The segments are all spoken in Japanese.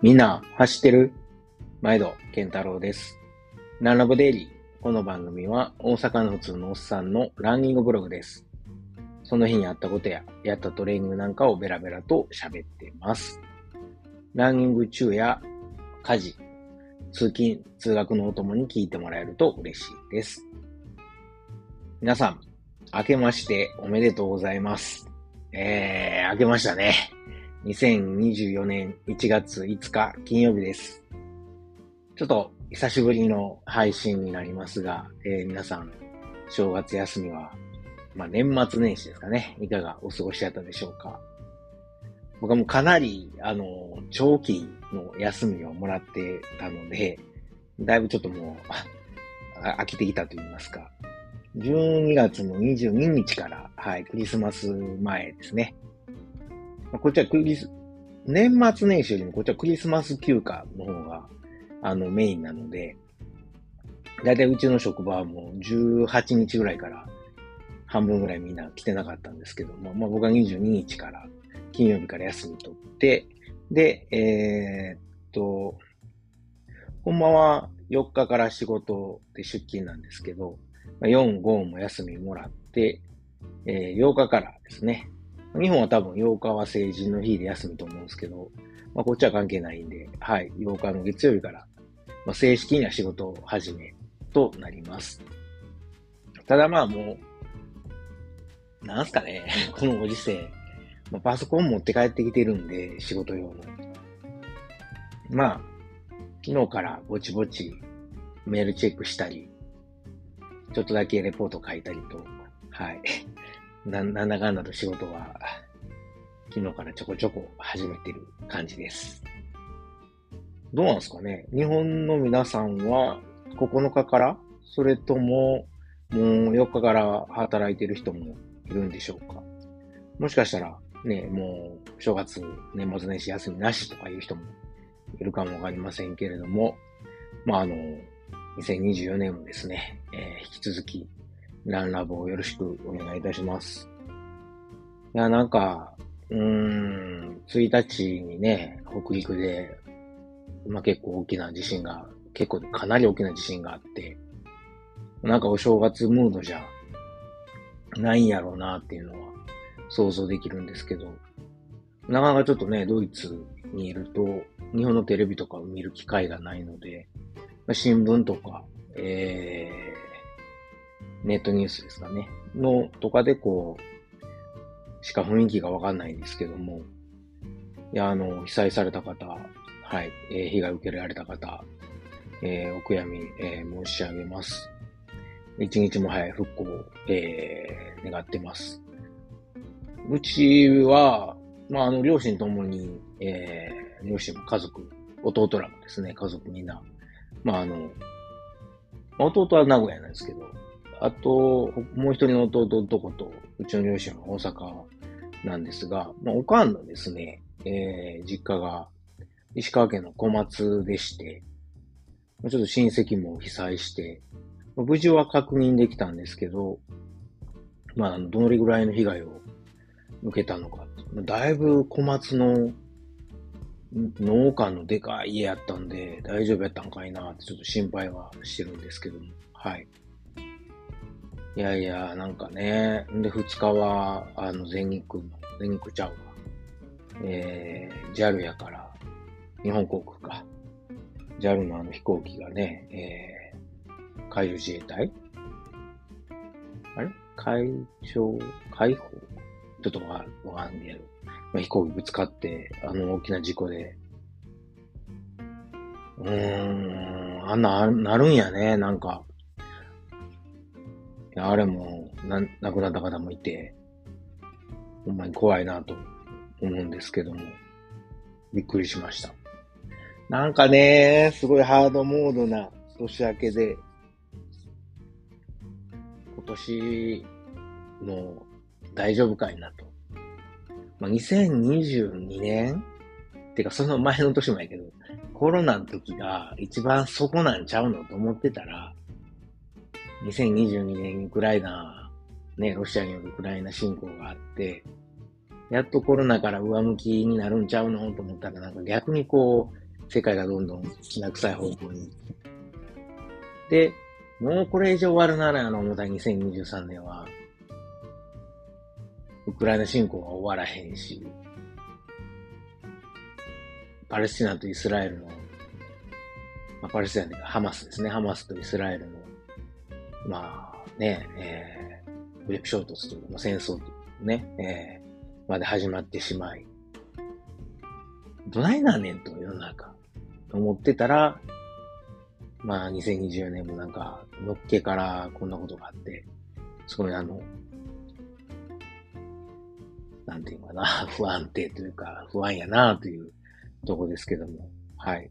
みんな走ってる？毎度、健太郎です。ランラボデイリー。この番組は大阪の普通のおっさんのランニングブログです。その日にあったことや、やったトレーニングなんかをベラベラと喋っています。ランニング中や家事、通勤、通学のお供に聞いてもらえると嬉しいです。皆さん、明けましておめでとうございます。えー、明けましたね。2024年1月5日金曜日です。ちょっと久しぶりの配信になりますが、えー皆さん、正月休みは、まあ年末年始ですかね。いかがお過ごしだったでしょうか。僕はもうかなり、あの、長期の休みをもらってたので、だいぶちょっともう、飽きてきたと言いますか。12月の22日から、はい、クリスマス前ですね。まこっちはクリス、年末年始よりもこっちはクリスマス休暇の方が、あの、メインなので、だいたいうちの職場はもう18日ぐらいから半分ぐらいみんな来てなかったんですけども、まあ僕は22日から、金曜日から休み取って、で、えーっと、ほんまは4日から仕事で出勤なんですけど、4、5も休みもらって、えー8日からですね。日本は多分8日は成人の日で休みと思うんですけど、まあ、こっちは関係ないんで、はい、8日の月曜日から、まあ、正式には仕事を始めとなります。ただまあもう、なんすかね、このご時世、まあ、パソコン持って帰ってきてるんで、仕事用の。まあ、昨日からぼちぼちメールチェックしたり、ちょっとだけレポート書いたりと、はい。ななんだかんだと仕事は、昨日からちょこちょこ始めてる感じです。どうなんですかね？日本の皆さんは9日からそれとも、もう4日から働いてる人もいるんでしょうか？もしかしたら、ね、もう正月、年末年始休みなしとかいう人もいるかもわかりませんけれども、まあ、あの、2024年もですね、えー引き続き、ランラボをよろしくお願いいたします。いや、なんか、うーん、1日にね、北陸で、まあ結構大きな地震が、結構かなり大きな地震があって、なんかお正月ムードじゃないんやろうなっていうのは想像できるんですけど、なかなかちょっとね、ドイツにいると、日本のテレビとかを見る機会がないので、まあ新聞とか、えー、ネットニュースですかね、の、とかでこう、しか雰囲気がわかんないんですけども、いや、あの、被災された方、はい、えー被害受けられた方、えーお悔やみ、えー申し上げます。一日も早い復興を、えー願ってます。うちは、まあ、あの、両親ともに、えー両親も家族、弟らもですね、家族みんな、まあ、あの、弟は名古屋なんですけど、あと、もう一人の弟男と、うちの両親は大阪なんですが、まあ、おかんのですね、えー実家が石川県の小松でして、ちょっと親戚も被災して、まあ無事は確認できたんですけど、まあ、あのどれぐらいの被害を受けたのか。だいぶ小松の農家のでかい家やったんで、大丈夫やったんかいなってちょっと心配はしてるんですけども。はい。いやいや、なんかね。で、二日は、あの、全日空の、全日空ちゃうわ。えー、JAL やから、日本航空か。JAL のあの飛行機がね、えー、海上自衛隊？あれ？海上、海保？ちょっとわかんねえやろ。まあ、飛行機ぶつかって、あの大きな事故で。うーん、あんな、なるんやね、なんか。あれも、な、亡くなった方もいて、ほんまに怖いなと思うんですけども、びっくりしました。なんかね、すごいハードモードな年明けで、今年の大丈夫かいなと。まあ、2022年てかその前の年もやけど、コロナの時が一番そこなんちゃうのと思ってたら、2022年ウクライナ、ね、ロシアによるウクライナ侵攻があって、やっとコロナから上向きになるんちゃうのと思ったら、なんか逆にこう、世界がどんどんきな臭い方向に。で、もうこれ以上終わるなら、あの、重たい2023年は、ウクライナ侵攻が終わらへんし、パレスチナとイスラエルの、まあ、パレスチナというかハマスですね。ハマスとイスラエルの、まあね、えー、武力衝突というか、戦争というね、えー、まで始まってしまい、どないなんねんと、世の中。と思ってたら、まあ、2024年もなんか、のっけからこんなことがあって、すごいあの、なんていうかな、不安定というか、不安やなというとこですけども、はい。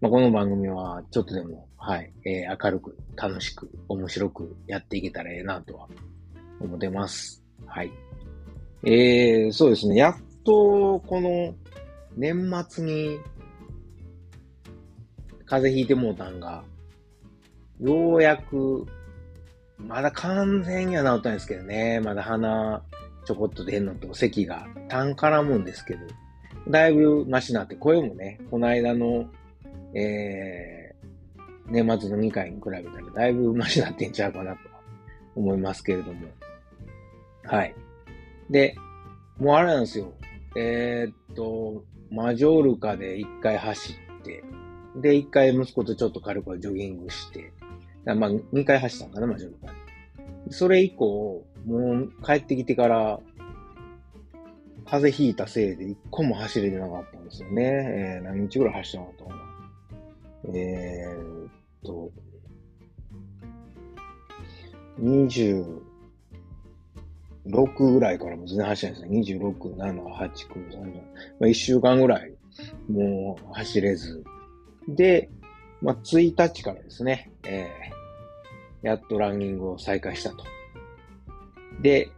まあ、この番組はちょっとでも、はい、えー、明るく、楽しく、面白くやっていけたらええなとは思ってます。はい。えー、そうですね。やっと、この、年末に、風邪ひいてもうたんが、ようやく、まだ完全には治ったんですけどね。まだ鼻、ちょこっと出んのと、咳が、痰絡むんですけど、だいぶマシになって、声もね、この間の、えー、年末の2回に比べたら、だいぶマシになってんちゃうかなと思いますけれども。はい。で、もうあれなんですよ。えー、っと、マジョールカで1回走って、で、1回息子とちょっと軽くジョギングして、まあ、2回走ったんかな、マジョールカそれ以降、もう帰ってきてから、風邪ひいたせいで一個も走れてなかったんですよね。えー、何日ぐらい走ったのかと思う。えー、っと、26ぐらいからも全然走れないですね。26、7、8、9、3。まあ、1週間ぐらい、もう走れず。で、まあ、1日からですね、えー、やっとランニングを再開したと。で、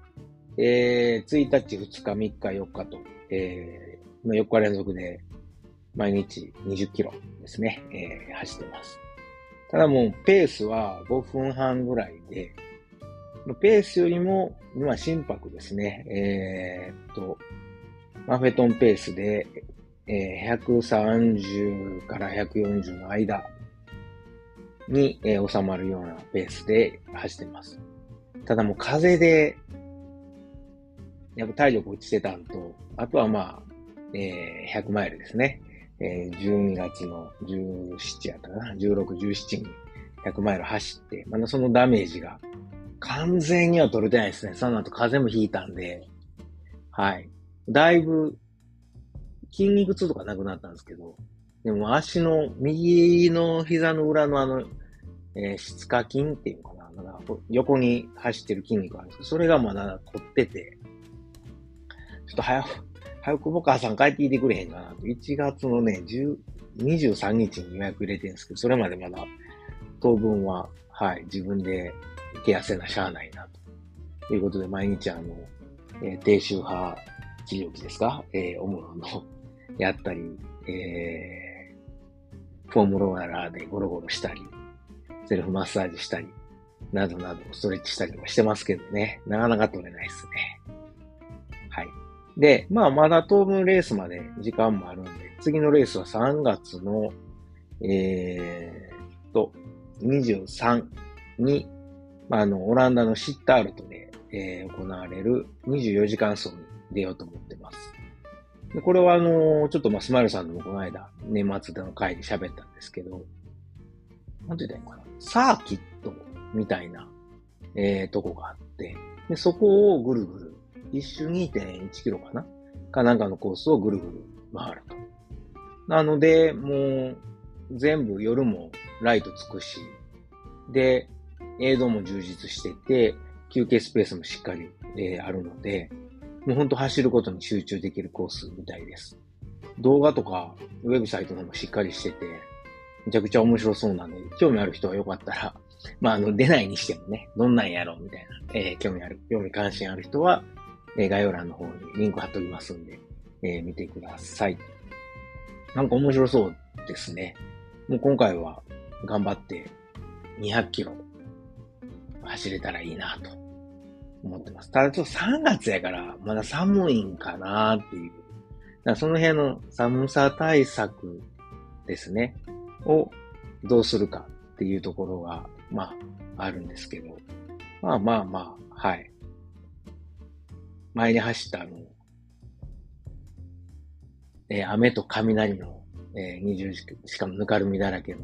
えー、1日、2日、3日、4日と、えー、4日連続で毎日20キロですね、えー、走ってます。ただもうペースは5分半ぐらいで、ペースよりも、今心拍ですね、えー、っと、マフェトンペースで、えー、130から140の間に、えー、収まるようなペースで走ってます。ただもう風でやっぱ体力落ちてたんと、あとはまあ、えー、100マイルですね。えー、12月の17やったかな、16、17に100マイル走って、まだそのダメージが完全には取れてないですね。その後風も引いたんで、はい。だいぶ筋肉痛とかなくなったんですけど、でも足の右の膝の裏のあの、えー、質化筋っていうのかな？なんか横に走ってる筋肉があるんですけど、それがまだ凝ってて、ちょっと早く、早く僕母さん帰ってきてくれへんかなと。1月のね、10 23日に予約入れてるんですけど、それまでまだ当分は、はい、自分で行けやせなしゃあないな、ということで、毎日あの、えー、低周波治療器ですか？えー、オムロの やったり、えー、フォームローラーでゴロゴロしたり、セルフマッサージしたり、などなどストレッチしたりもしてますけどね、なかなか取れないですね。で、まあ、まだ当分レースまで時間もあるんで、次のレースは3月の、えー、と、23に、まあ、あの、オランダのシッタールトで、えー、行われる24時間走に出ようと思ってます。でこれはあのちょっとまあ、スマイルさんともこの間、年末での会で喋ったんですけど、なんて言ったらいいのかな。サーキットみたいな、えー、とこがあって、で、そこをぐるぐる一周2.1キロかな？かなんかのコースをぐるぐる回ると。なので、もう、全部夜もライトつくし、で、映像も充実してて、休憩スペースもしっかり、えー、あるので、もうほんと走ることに集中できるコースみたいです。動画とか、ウェブサイトのもしっかりしてて、めちゃくちゃ面白そうなんで、興味ある人はよかったら、まあ、あの、出ないにしてもね、どんなんやろうみたいな、えー、興味ある、興味関心ある人は、え、概要欄の方にリンク貼っておきますんで、えー、見てください。なんか面白そうですね。もう今回は頑張って200キロ走れたらいいなと思ってます。ただちょっと3月やからまだ寒いんかなっていう。だその辺の寒さ対策ですね、をどうするかっていうところが、まあ、あるんですけど、まあまあまあ、はい。前に走ったあの、えー、雨と雷の、えー、20時間しかもぬかるみだらけの、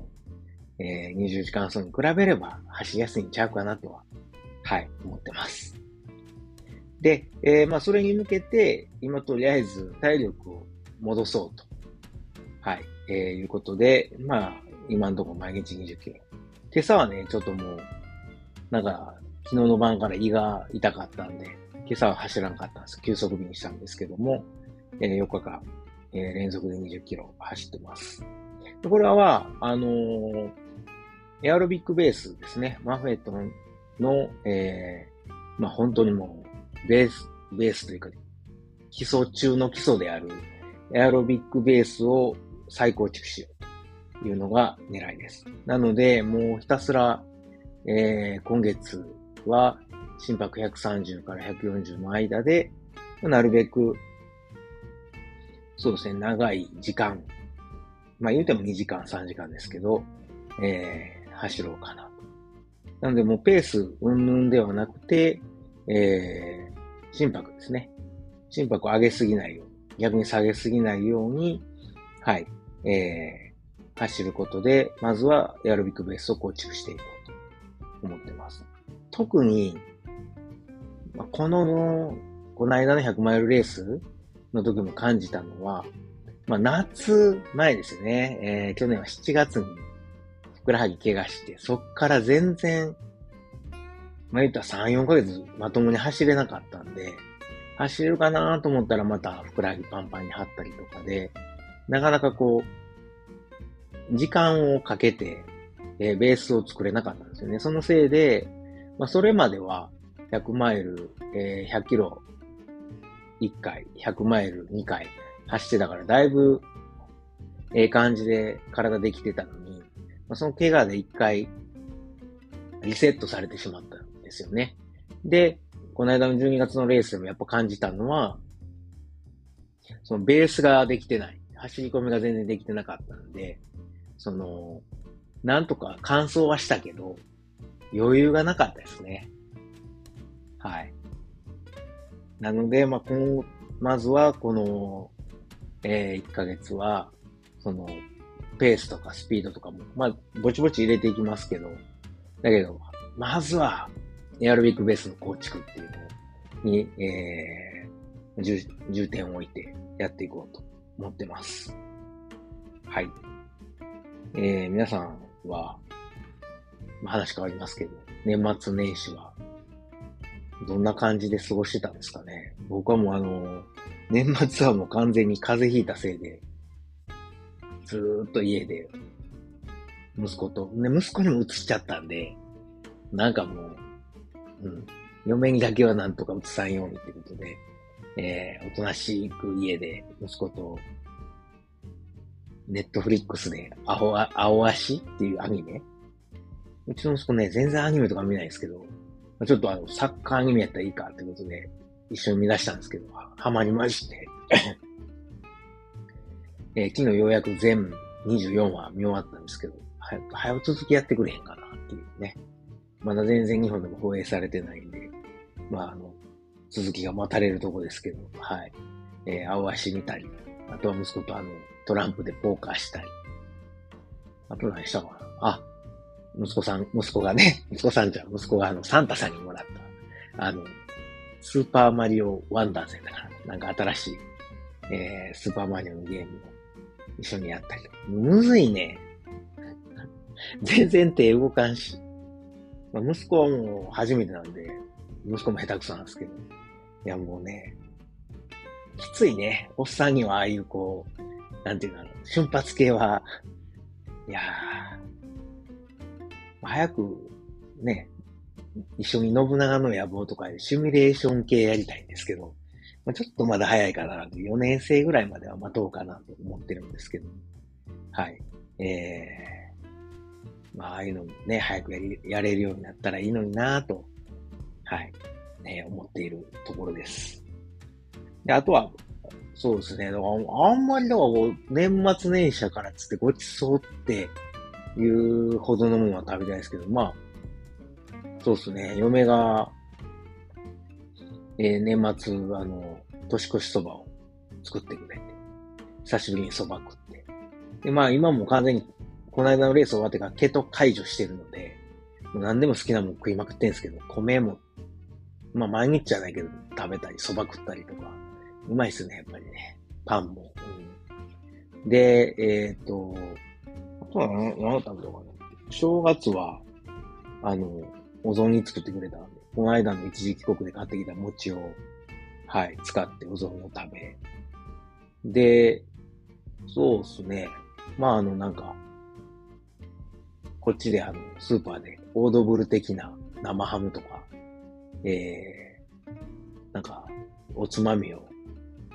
えー、20時間走に比べれば走りやすいんちゃうかなとは、はい、思ってます。で、えー、まあ、それに向けて、今とりあえず体力を戻そうと。はい、えー、いうことで、まあ、今のところ毎日20キロ。今朝はね、ちょっともう、なんか、昨日の晩から胃が痛かったんで、今朝は走らなかったんです。休息日にしたんですけども、えー、4日間、えー、連続で20キロ走ってます。これは、あのー、エアロビックベースですね。マフェットの、えー、まあ、本当にもう、ベース、ベースというか、基礎中の基礎である、エアロビックベースを再構築しようというのが狙いです。なので、もうひたすら、えー、今月は心拍130から140の間で、なるべくそうですね、長い時間、まあ言うても2時間、3時間ですけど、えー、走ろうかな。なのでもうペース云々ではなくて、えー、心拍ですね。心拍を上げすぎないように、逆に下げすぎないように、はい、えー、走ることで、まずはエアロビックベースを構築していこうと思ってます。特に、この、この間の100マイルレースの時も感じたのは、まあ、夏前ですね。えー、去年は7月にふくらはぎ怪我して、そっから全然、まあ、言ったら3、4ヶ月まともに走れなかったんで、走れるかなと思ったらまたふくらはぎパンパンに張ったりとかで、なかなかこう、時間をかけて、えー、ベースを作れなかったんですよね。そのせいで、まあ、それまでは100マイル、えー、100キロ1回、100マイル2回走ってたから、だいぶ、ええ感じで体できてたのに、まあ、その怪我で1回、リセットされてしまったんですよね。で、この間の12月のレースでもやっぱ感じたのは、そのベースができてない。走り込みが全然できてなかったんで、その、なんとか完走はしたけど、余裕がなかったですね。はい。なので、まあ、今後まずは、この、えー、1ヶ月は、その、ペースとかスピードとかも、まあ、ぼちぼち入れていきますけど、だけど、まずは、エアロビックベースの構築っていうのに、えー、重重点を置いてやっていこうと思ってます。はい。えー、皆さんは、まあ、話変わりますけど、年末年始はどんな感じで過ごしてたんですかね。僕はもうあの、年末はもう完全に風邪ひいたせいで、ずーっと家で、息子と、ね、息子にも移しちゃったんで、なんかもう、うん、嫁にだけはなんとか移さんようにってことで、えー、おとなしく家で息子と、ネットフリックスで、アホ、青足っていうアニメうちの息子ね、全然アニメとか見ないですけど、ちょっとあの、サッカーアニメやったらいいかってことで、一緒に見出したんですけど、ハマりまして えー、昨日ようやく全24話見終わったんですけど、早く、早く続きやってくれへんかなっていうね。まだ全然日本でも放映されてないんで、まああの、続きが待たれるとこですけど、はい。えー、青足見たり、あとは息子とあの、トランプでポーカーしたり、あと何したかな？あ、息子さん、息子がね、息子さんじゃ、息子があの、サンタさんにもらった、あの、スーパーマリオワンダー戦だから、なんか新しい、えー、スーパーマリオのゲームを一緒にやったりとか。むずいね。全然手動かんし。まあ、息子はもう初めてなんで、息子も下手くそなんですけど。いやもうね、きついね。おっさんにはああいうこう、なんていうの、瞬発系は、いやー、早くね、一緒に信長の野望とかでシミュレーション系やりたいんですけど、まあ、ちょっとまだ早いかな。4年生ぐらいまでは待とうかなと思ってるんですけど。はい。えー、まあ、ああいうのもね、早くやり、やれるようになったらいいのになと、はい、ね、思っているところです。で、あとは、そうですね。だからあんまりだから、年末年始からつってごちそうっていうほどのものは食べたいですけど、まあ、そうですね。嫁が、えー、年末、あの、年越しそばを作ってくれて、久しぶりにそば食って。で、まあ今も完全に、この間のレース終わってからケト解除してるので、もう何でも好きなもん食いまくってんすけど、米も、まあ毎日じゃないけど、食べたり、そば食ったりとか、うまいっすね、やっぱりね。パンも。うん、で、えっ、ー、と、とは何、何食べたかな。正月は、あの、お雑煮作ってくれたんで、この間の一時帰国で買ってきた餅を、はい、使ってお雑煮を食べ。で、そうっすね。まあ、あの、なんか、こっちであの、スーパーでオードブル的な生ハムとか、えー、なんか、おつまみを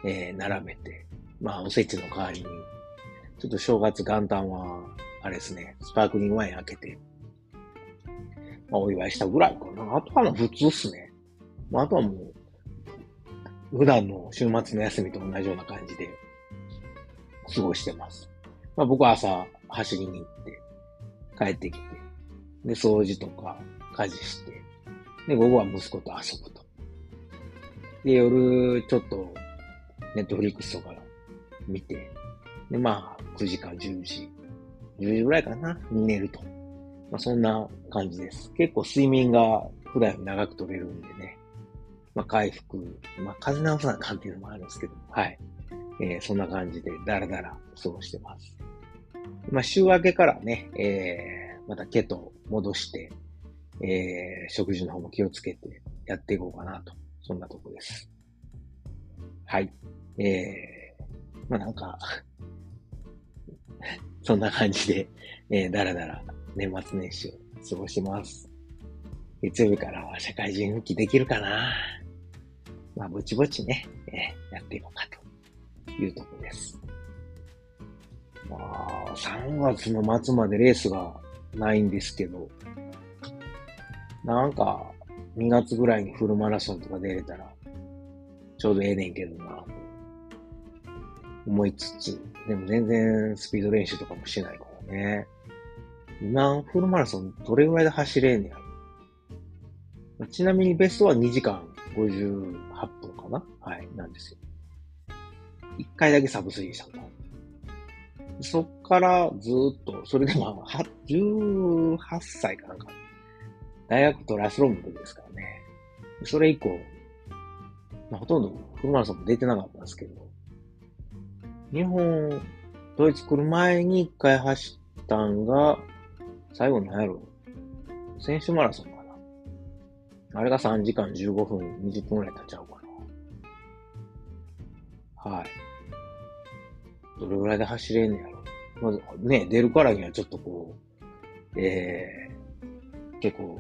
えー、並べて、まあ、おせちの代わりに、ちょっと正月元旦は、あれですね、スパークリングワイン開けて、まあ、お祝いしたぐらいかな。あとは普通っすね。まあ、あとはもう、普段の週末の休みと同じような感じで、過ごしてます。まあ、僕は朝走りに行って、帰ってきて、で、掃除とか家事して、で、午後は息子と遊ぶと。で、夜、ちょっとネットフリックスとか見て、で、まあ、9時か10時、10時ぐらいかな、に寝ると。まあ、そんな感じです。結構睡眠が普段長く取れるんでね。まあ、回復、まあ、風邪治さなあかんっていうのもあるんですけど、はい。えー、そんな感じで、だらだら過ごしてます。まあ、週明けからね、えー、またケト戻して、えー、食事の方も気をつけてやっていこうかなと。そんなとこです。はい。ええー、まあなんか そんな感じで、えー、だらだら年末年始を過ごします。月曜日からは社会人復帰できるかなまあ、ぼちぼちね、えー、やっていこうかというとこです。まあ、3月の末までレースがないんですけど、なんか、2月ぐらいにフルマラソンとか出れたら、ちょうどええねんけどな、思いつつ、でも全然スピード練習とかもしないからね。今、フルマラソンどれぐらいで走れんねやろ。ちなみにベストは2時間58分かな？はい、なんですよ。1回だけサブスリーしたんだ。そっからずっと、それでも 18歳かなんか、大学とラスロンの時ですからね。それ以降、ほとんどフルマラソンも出てなかったんですけど、日本、ドイツ来る前に一回走ったんが、最後何やろ？選手マラソンかな。あれが3時間15分、20分くらい経っちゃうかな。はい。どれぐらいで走れんねやろ？まず、ね、出るからにはちょっとこう、えー、結構、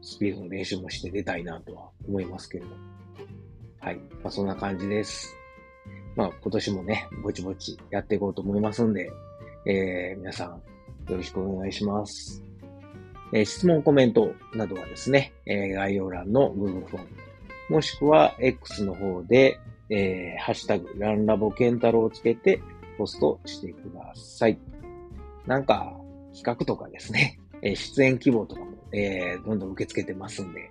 スピードの練習もして出たいなとは思いますけれど。はい。まあ、そんな感じです。まあ、今年もね、ぼちぼちやっていこうと思いますんで、えー、皆さん、よろしくお願いします。えー、質問、コメントなどはですね、えー、概要欄の Google フォーム、もしくは X の方で、えー、ハッシュタグ、ランラボケンタロウをつけてポストしてください。なんか、企画とかですね、えー、出演希望とかも、えー、どんどん受け付けてますんで、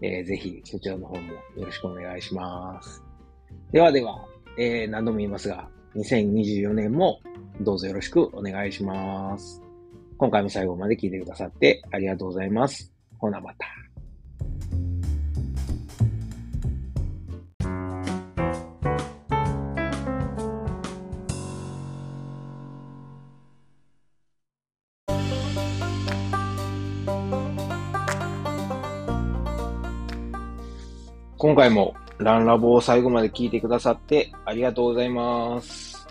えー、ぜひそちらの方もよろしくお願いします。ではでは、えー、何度も言いますが、2024年もどうぞよろしくお願いします。今回も最後まで聞いてくださってありがとうございます。ほなまた。今回もランラボを最後まで聞いてくださってありがとうございます。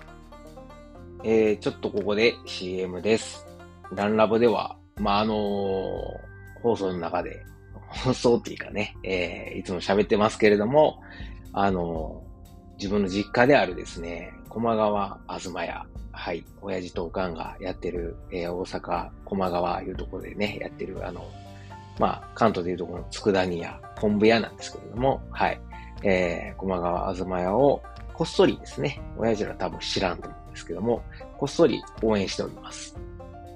えー、ちょっとここで CM です。ランラボでは、まあ、あのー、放送の中で、放送っていうかね、えー、いつも喋ってますけれども、あのー、自分の実家であるですね、駒川あずま屋、はい、親父とおかんがやってる、えー、大阪駒川いうところでね、やってる、あの、まあ、関東でいうところの佃煮屋、昆布屋なんですけれども、はい。えー、駒川あずま屋を、こっそりですね、親父ら多分知らんと思うんですけども、こっそり応援しております。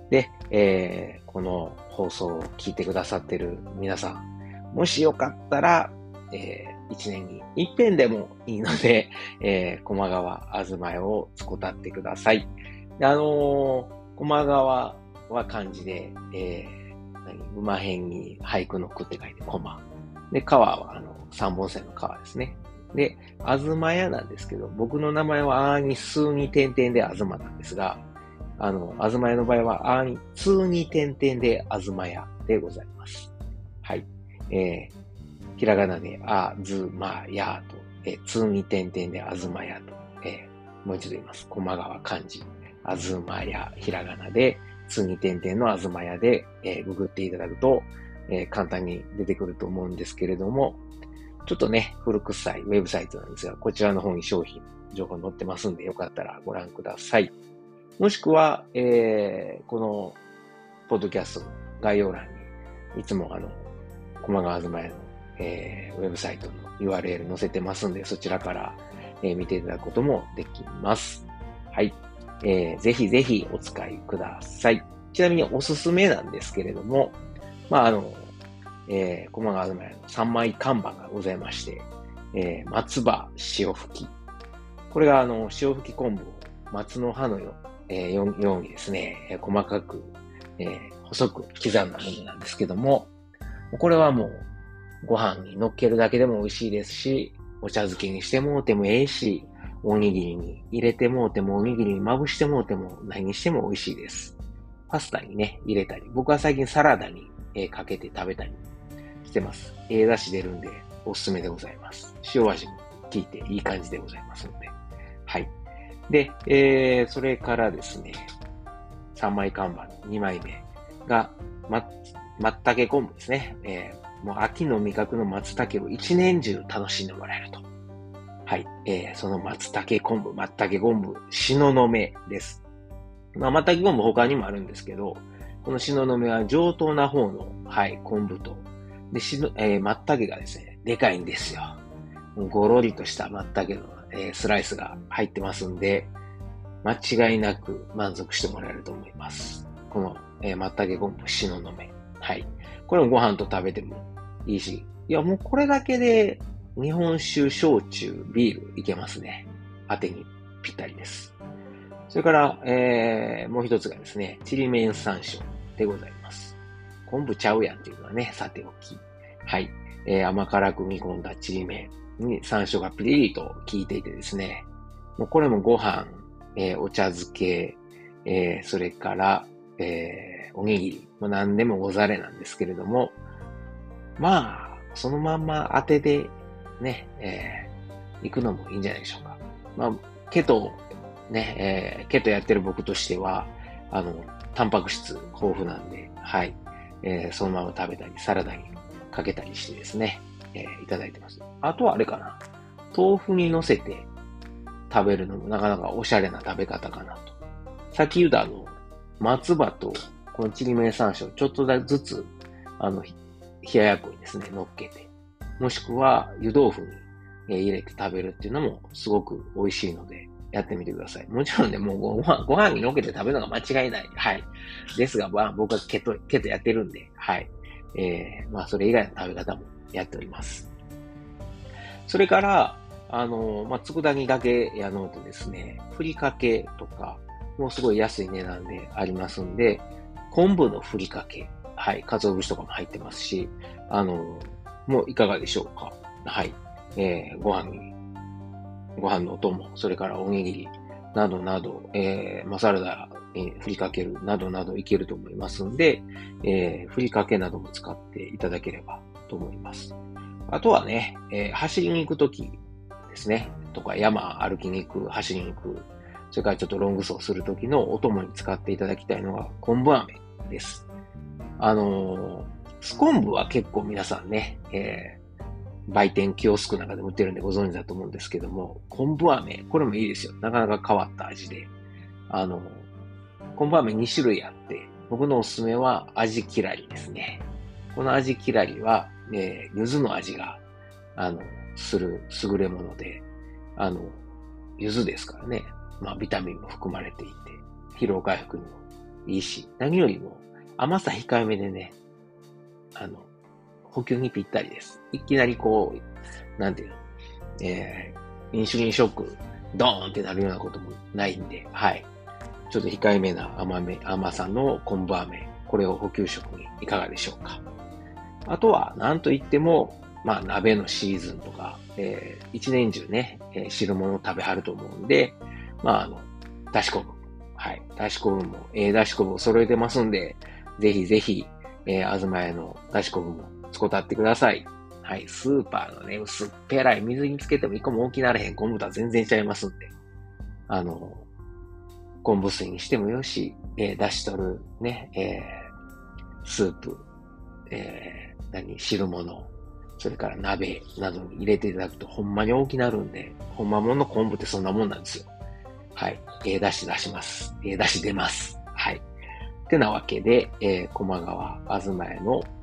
で、えー、この放送を聞いてくださってる皆さん、もしよかったら、えー、一年に一遍でもいいので、えー、駒川あずまよを使ってください。あのー、駒川は漢字で、えー、馬辺に俳句の句って書いて駒。で、川はあの、三本線の川ですね。で、あずまやなんですけど、僕の名前はあーに数に点々であずまなんですが、あの、あずまやの場合はあーに通に点々であずまやでございます。はい。えー、ひらがなであずまやと、えー、通に点々であずまやと、えー、もう一度言います。駒川漢字、あずまや、ひらがなで、通に点々のあずまやで、えー、ググっていただくと、えー、簡単に出てくると思うんですけれども、ちょっとね、古臭いウェブサイトなんですが、こちらの方に商品、情報載ってますんで、よかったらご覧ください。もしくは、えー、この、ポッドキャストの概要欄に、いつもあの、駒川東屋の、えー、ウェブサイトの URL 載せてますんで、そちらから、えー、見ていただくこともできます。はい。えー、ぜひぜひお使いください。ちなみにおすすめなんですけれども、まあ、あの、えー、駒川東屋の3枚看板がございまして、えー、松葉塩吹き。これがあの、塩吹き昆布を松の葉のよ,、えー、ようにですね、細かく、えー、細く刻んだものなんですけども、これはもうご飯に乗っけるだけでも美味しいですし、お茶漬けにしてもうてもええし、おにぎりに入れてもうても、おにぎりにまぶしてもうても、何にしても美味しいです。パスタにね、入れたり、僕は最近サラダに、えー、かけて食べたりしてます。ええ出汁出るんで、おすすめでございます。塩味も効いていい感じでございますので。はい。で、えー、それからですね、3枚看板、2枚目が、ま、まったけ昆布ですね。えー、もう秋の味覚の松茸を一年中楽しんでもらえると。はい。えー、その松茸昆布、松茸昆布、しののめです。まあ、松茸昆布他にもあるんですけど、このしののめは上等な方の、はい、昆布と、で、しの、えー、松茸がですね、でかいんですよ。ごろりとした松茸の、えー、スライスが入ってますんで、間違いなく満足してもらえると思います。この、えー、松茸昆布、しののめ。はい。これもご飯と食べてもいいし、いや、もうこれだけで日本酒、焼酎、ビールいけますね。当てにぴったりです。それから、えー、もう一つがですね、ちりめん山椒でございます。昆布ちゃうやんっていうのはね、さておき。はい。えー、甘辛く煮込んだちりめんに山椒がピリリと効いていてですね、もうこれもご飯、えー、お茶漬け、えー、それから、え、おにぎり、もう何でもござれなんですけれども、まあ、そのまんま当てでね、え、行くのもいいんじゃないでしょうか。まあ、ケト、ね、えー、ケトやってる僕としては、あの、タンパク質豊富なんで、はい、えー、そのまま食べたり、サラダにかけたりしてですね、えー、いただいてます。あとはあれかな。豆腐に乗せて食べるのもなかなかおしゃれな食べ方かなと。さっき言ったあの、松葉とこのちりめん山椒ちょっとずつ、あの、冷ややっこにですね、乗っけて、もしくは湯豆腐に入れて食べるっていうのもすごく美味しいので、やってみてください。もちろんね、もうご飯、ご飯にのけて食べるのが間違いない。はい。ですが、まあ、僕はケト、ケトやってるんで、はい。えー、まあ、それ以外の食べ方もやっております。それから、あの、まあ、佃煮だけやのうとですね、ふりかけとか、もうすごい安い値段でありますんで、昆布のふりかけ、はい、鰹節とかも入ってますし、あの、もういかがでしょうか。はい。えー、ご飯に、ご飯のお供、それからおにぎり、などなど、えー、マサラダに振りかけるなどなどいけると思いますんで、えー、ふりかけなども使っていただければと思います。あとはね、えー、走りに行くときですね、とか山歩きに行く、走りに行く、それからちょっとロング走するときのお供に使っていただきたいのが昆布飴です。あのースコンブは結構皆さんね、えー、売店キオスクなんかでも売ってるんでご存知だと思うんですけども、昆布飴、これもいいですよ。なかなか変わった味で。あの、昆布飴2種類あって、僕のおすすめは味きらりですね。この味きらりは、えー、柚子の味が、あの、する優れもので、あの、柚子ですからね。まあ、ビタミンも含まれていて、疲労回復にもいいし、何よりも甘さ控えめでね、あの、補給にぴったりです。いきなりこう、なんていうの、えー、インシュリンショック、ドーンってなるようなこともないんで、はい。ちょっと控えめな甘め、甘さの昆布飴、これを補給食にいかがでしょうか。あとは、なんといっても、まあ、鍋のシーズンとか、えー、一年中ね、えー、汁物を食べはると思うんで、まあ、あの、だし昆布。はい。だし昆布も、ええー、だし昆布を揃えてますんで、ぜひぜひ、えー、あずま屋のだし昆布も使ってください。はい。スーパーのね、薄っぺらい水につけても一個も大きなれへん昆布とは全然ちゃいますんで。あの、昆布水にしてもよし、えー、出し取るね、えー、スープ、えー、何、汁物、それから鍋などに入れていただくとほんまに大きなるんで、ほんまもの昆布ってそんなもんなんですよ。はい。えー、出し出します。えー、出し出ます。はい。ってなわけで、えー、駒川あずま屋の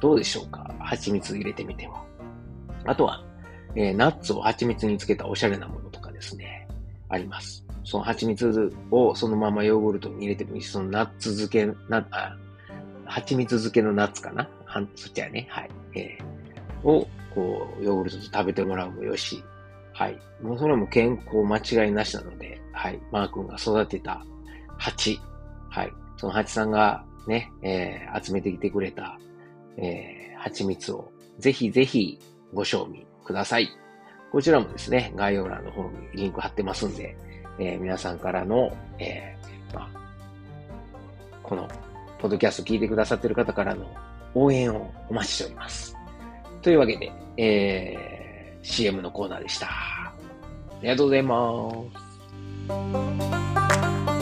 どうでしょうか？蜂蜜入れてみては。あとは、えー、ナッツを蜂蜜につけたおしゃれなものとかですね、あります。その蜂蜜をそのままヨーグルトに入れてもいいし、そのナッツ漬け、な、あ、蜂蜜漬けのナッツかな？は、そっちはね、はい。えー、を、こう、ヨーグルトと食べてもらうもよし、はい。もうそれも健康間違いなしなので、はい。マー君が育てた蜂、はい。その蜂さんがね、えー、集めてきてくれた、えー、蜂蜜をぜひぜひご賞味ください。こちらもですね、概要欄の方にリンク貼ってますんで、えー、皆さんからの、えー、まあ、この、ポッドキャスト聞いてくださってる方からの応援をお待ちしております。というわけで、えー、CM のコーナーでした。ありがとうございます。